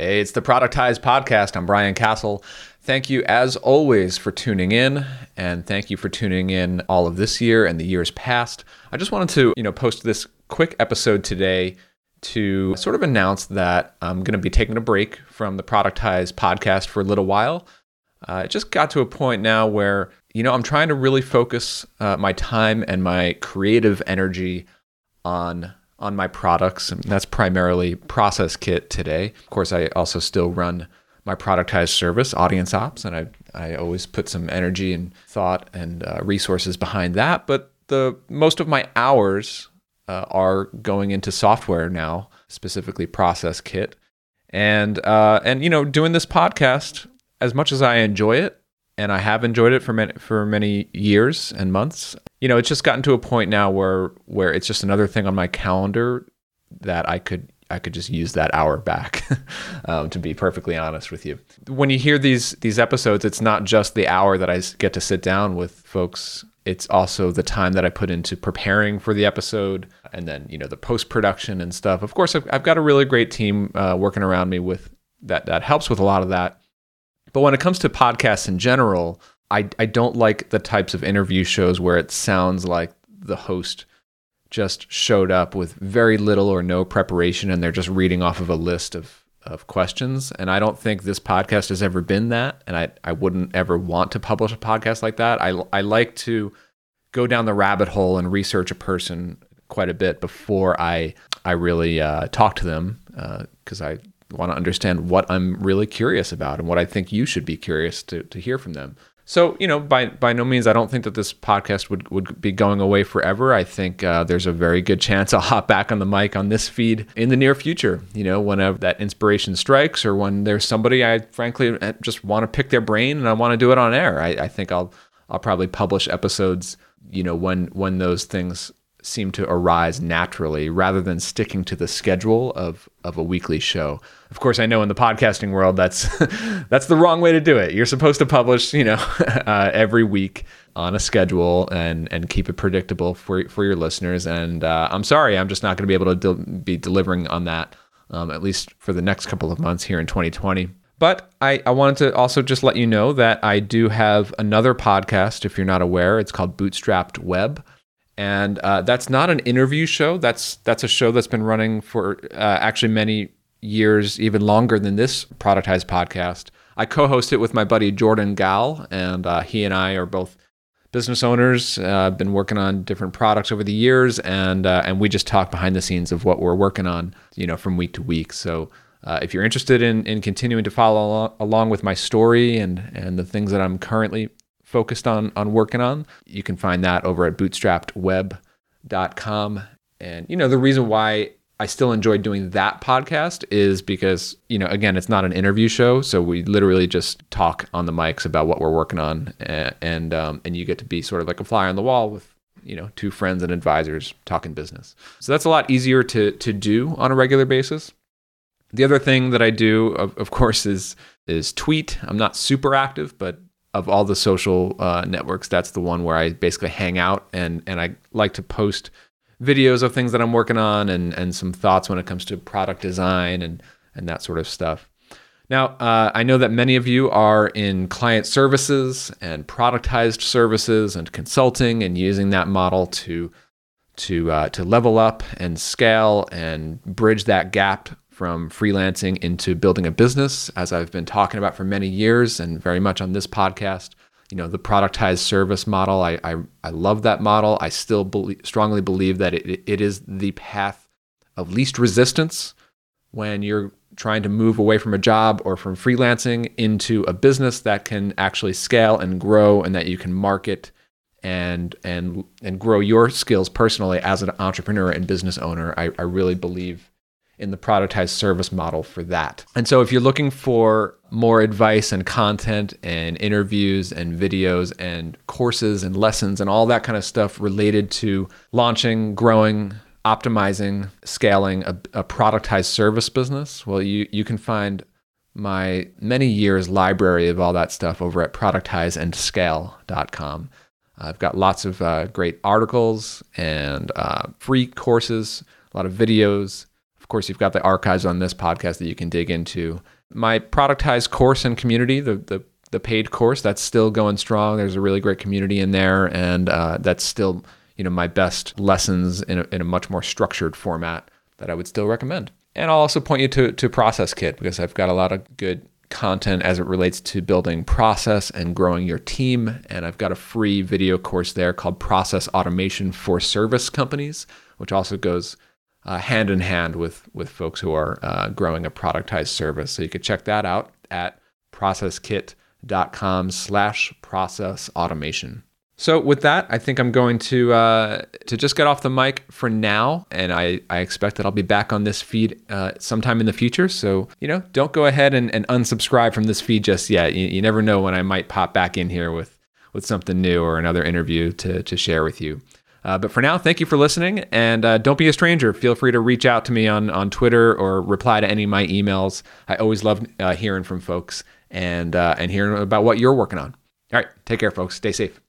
Hey, it's the Productize Podcast. I'm Brian Casel. Thank you, as always, for tuning in, and thank you for tuning in all of this year and the years past. I just wanted to, you know, post this quick episode today to sort of announce that I'm going to be taking a break from the Productize podcast for a little while. Uh, it just got to a point now where, you know, I'm trying to really focus uh, my time and my creative energy on on my products. And that's primarily Process Kit today. Of course, I also still run my productized service, Audience Ops, and I, I always put some energy and thought and uh, resources behind that. But the most of my hours uh, are going into software now, specifically Process Kit. And uh, and you know, doing this podcast, as much as I enjoy it, and I have enjoyed it for many for many years and months, you know, it's just gotten to a point now where where it's just another thing on my calendar that I could I could just use that hour back. um, to be perfectly honest with you, when you hear these these episodes, it's not just the hour that I get to sit down with folks. It's also the time that I put into preparing for the episode, and then you know the post production and stuff. Of course, I've, I've, got a really great team uh, working around me with that. That helps with a lot of that. But when it comes to podcasts in general, I, I don't like the types of interview shows where it sounds like the host just showed up with very little or no preparation and they're just reading off of a list of, of questions. And I don't think this podcast has ever been that. And I, I wouldn't ever want to publish a podcast like that. I, I like to go down the rabbit hole and research a person quite a bit before I, I really uh, talk to them because uh, I want to understand what I'm really curious about and what I think you should be curious to, to hear from them. So, you know, by by no means, I don't think that this podcast would, would be going away forever. I think uh, there's a very good chance I'll hop back on the mic on this feed in the near future. You know, whenever that inspiration strikes, or when there's somebody I frankly uh, just want to pick their brain and I want to do it on air. I, I think I'll I'll probably publish episodes. You know, when when those things seem to arise naturally rather than sticking to the schedule of of a weekly show. Of course, I know in the podcasting world that's that's the wrong way to do it. You're supposed to publish, you know, uh, every week on a schedule and and keep it predictable for for your listeners. And uh, I'm sorry, I'm just not going to be able to be delivering on that um, at least for the next couple of months here in 2020. But I, I wanted to also just let you know that I do have another podcast. If you're not aware, it's called Bootstrapped Web and uh, that's not an interview show. That's that's a show that's been running for uh, actually many years, even longer than this productized podcast. I co-host it with my buddy Jordan Gal, and uh, he and I are both business owners. Uh, been working on different products over the years, and uh, and we just talk behind the scenes of what we're working on, you know, from week to week. So. Uh, if you're interested in, in continuing to follow along, along with my story and, and the things that I'm currently focused on on working on. You can find that over at bootstrappedweb.com. And you know, the reason why I still enjoy doing that podcast is because, you know, again, it's not an interview show, so we literally just talk on the mics about what we're working on and and, um, and you get to be sort of like a fly on the wall with you know two friends and advisors talking business so that's a lot easier to to do on a regular basis the other thing that i do of, of course is is tweet i'm not super active but of all the social uh, networks, that's the one where I basically hang out and and I like to post videos of things that I'm working on and and some thoughts when it comes to product design and and that sort of stuff. Now, uh, I know that many of you are in client services and productized services and consulting and using that model to to uh, to level up and scale and bridge that gap from freelancing into building a business, as I've been talking about for many years and very much on this podcast. You know, the productized service model, I, I, I love that model. I still believe, strongly believe that it, it is the path of least resistance when you're trying to move away from a job or from freelancing into a business that can actually scale and grow and that you can market and and and grow your skills personally as an entrepreneur and business owner. I, I really believe in the productized service model for that. And so if you're looking for more advice and content and interviews and videos and courses and lessons and all that kind of stuff related to launching, growing, optimizing, scaling a, a productized service business, well, you, you can find my many years library of all that stuff over at productizeandscale.com. I've got lots of uh, great articles and uh, free courses, a lot of videos, Of course, you've got the archives on this podcast that you can dig into. My productized course and community, the, the, the paid course, that's still going strong. There's a really great community in there, and uh, that's still you know my best lessons in a, in a much more structured format that I would still recommend. And I'll also point you to, to Process Kit because I've got a lot of good content as it relates to building process and growing your team. And I've got a free video course there called Process Automation for Service Companies, which also goes uh, hand in hand with, with folks who are uh, growing a productized service. So you could check that out at processkit.com slash process automation. So with that, I think I'm going to uh, to just get off the mic for now, and I, I expect that I'll be back on this feed uh, sometime in the future. So you know, don't go ahead and, and unsubscribe from this feed just yet. You, you never know when I might pop back in here with with something new or another interview to to share with you. Uh, but for now, thank you for listening, and uh, don't be a stranger. Feel free to reach out to me on on Twitter or reply to any of my emails. I always love uh, hearing from folks and uh, and hearing about what you're working on. All right, take care, folks. Stay safe.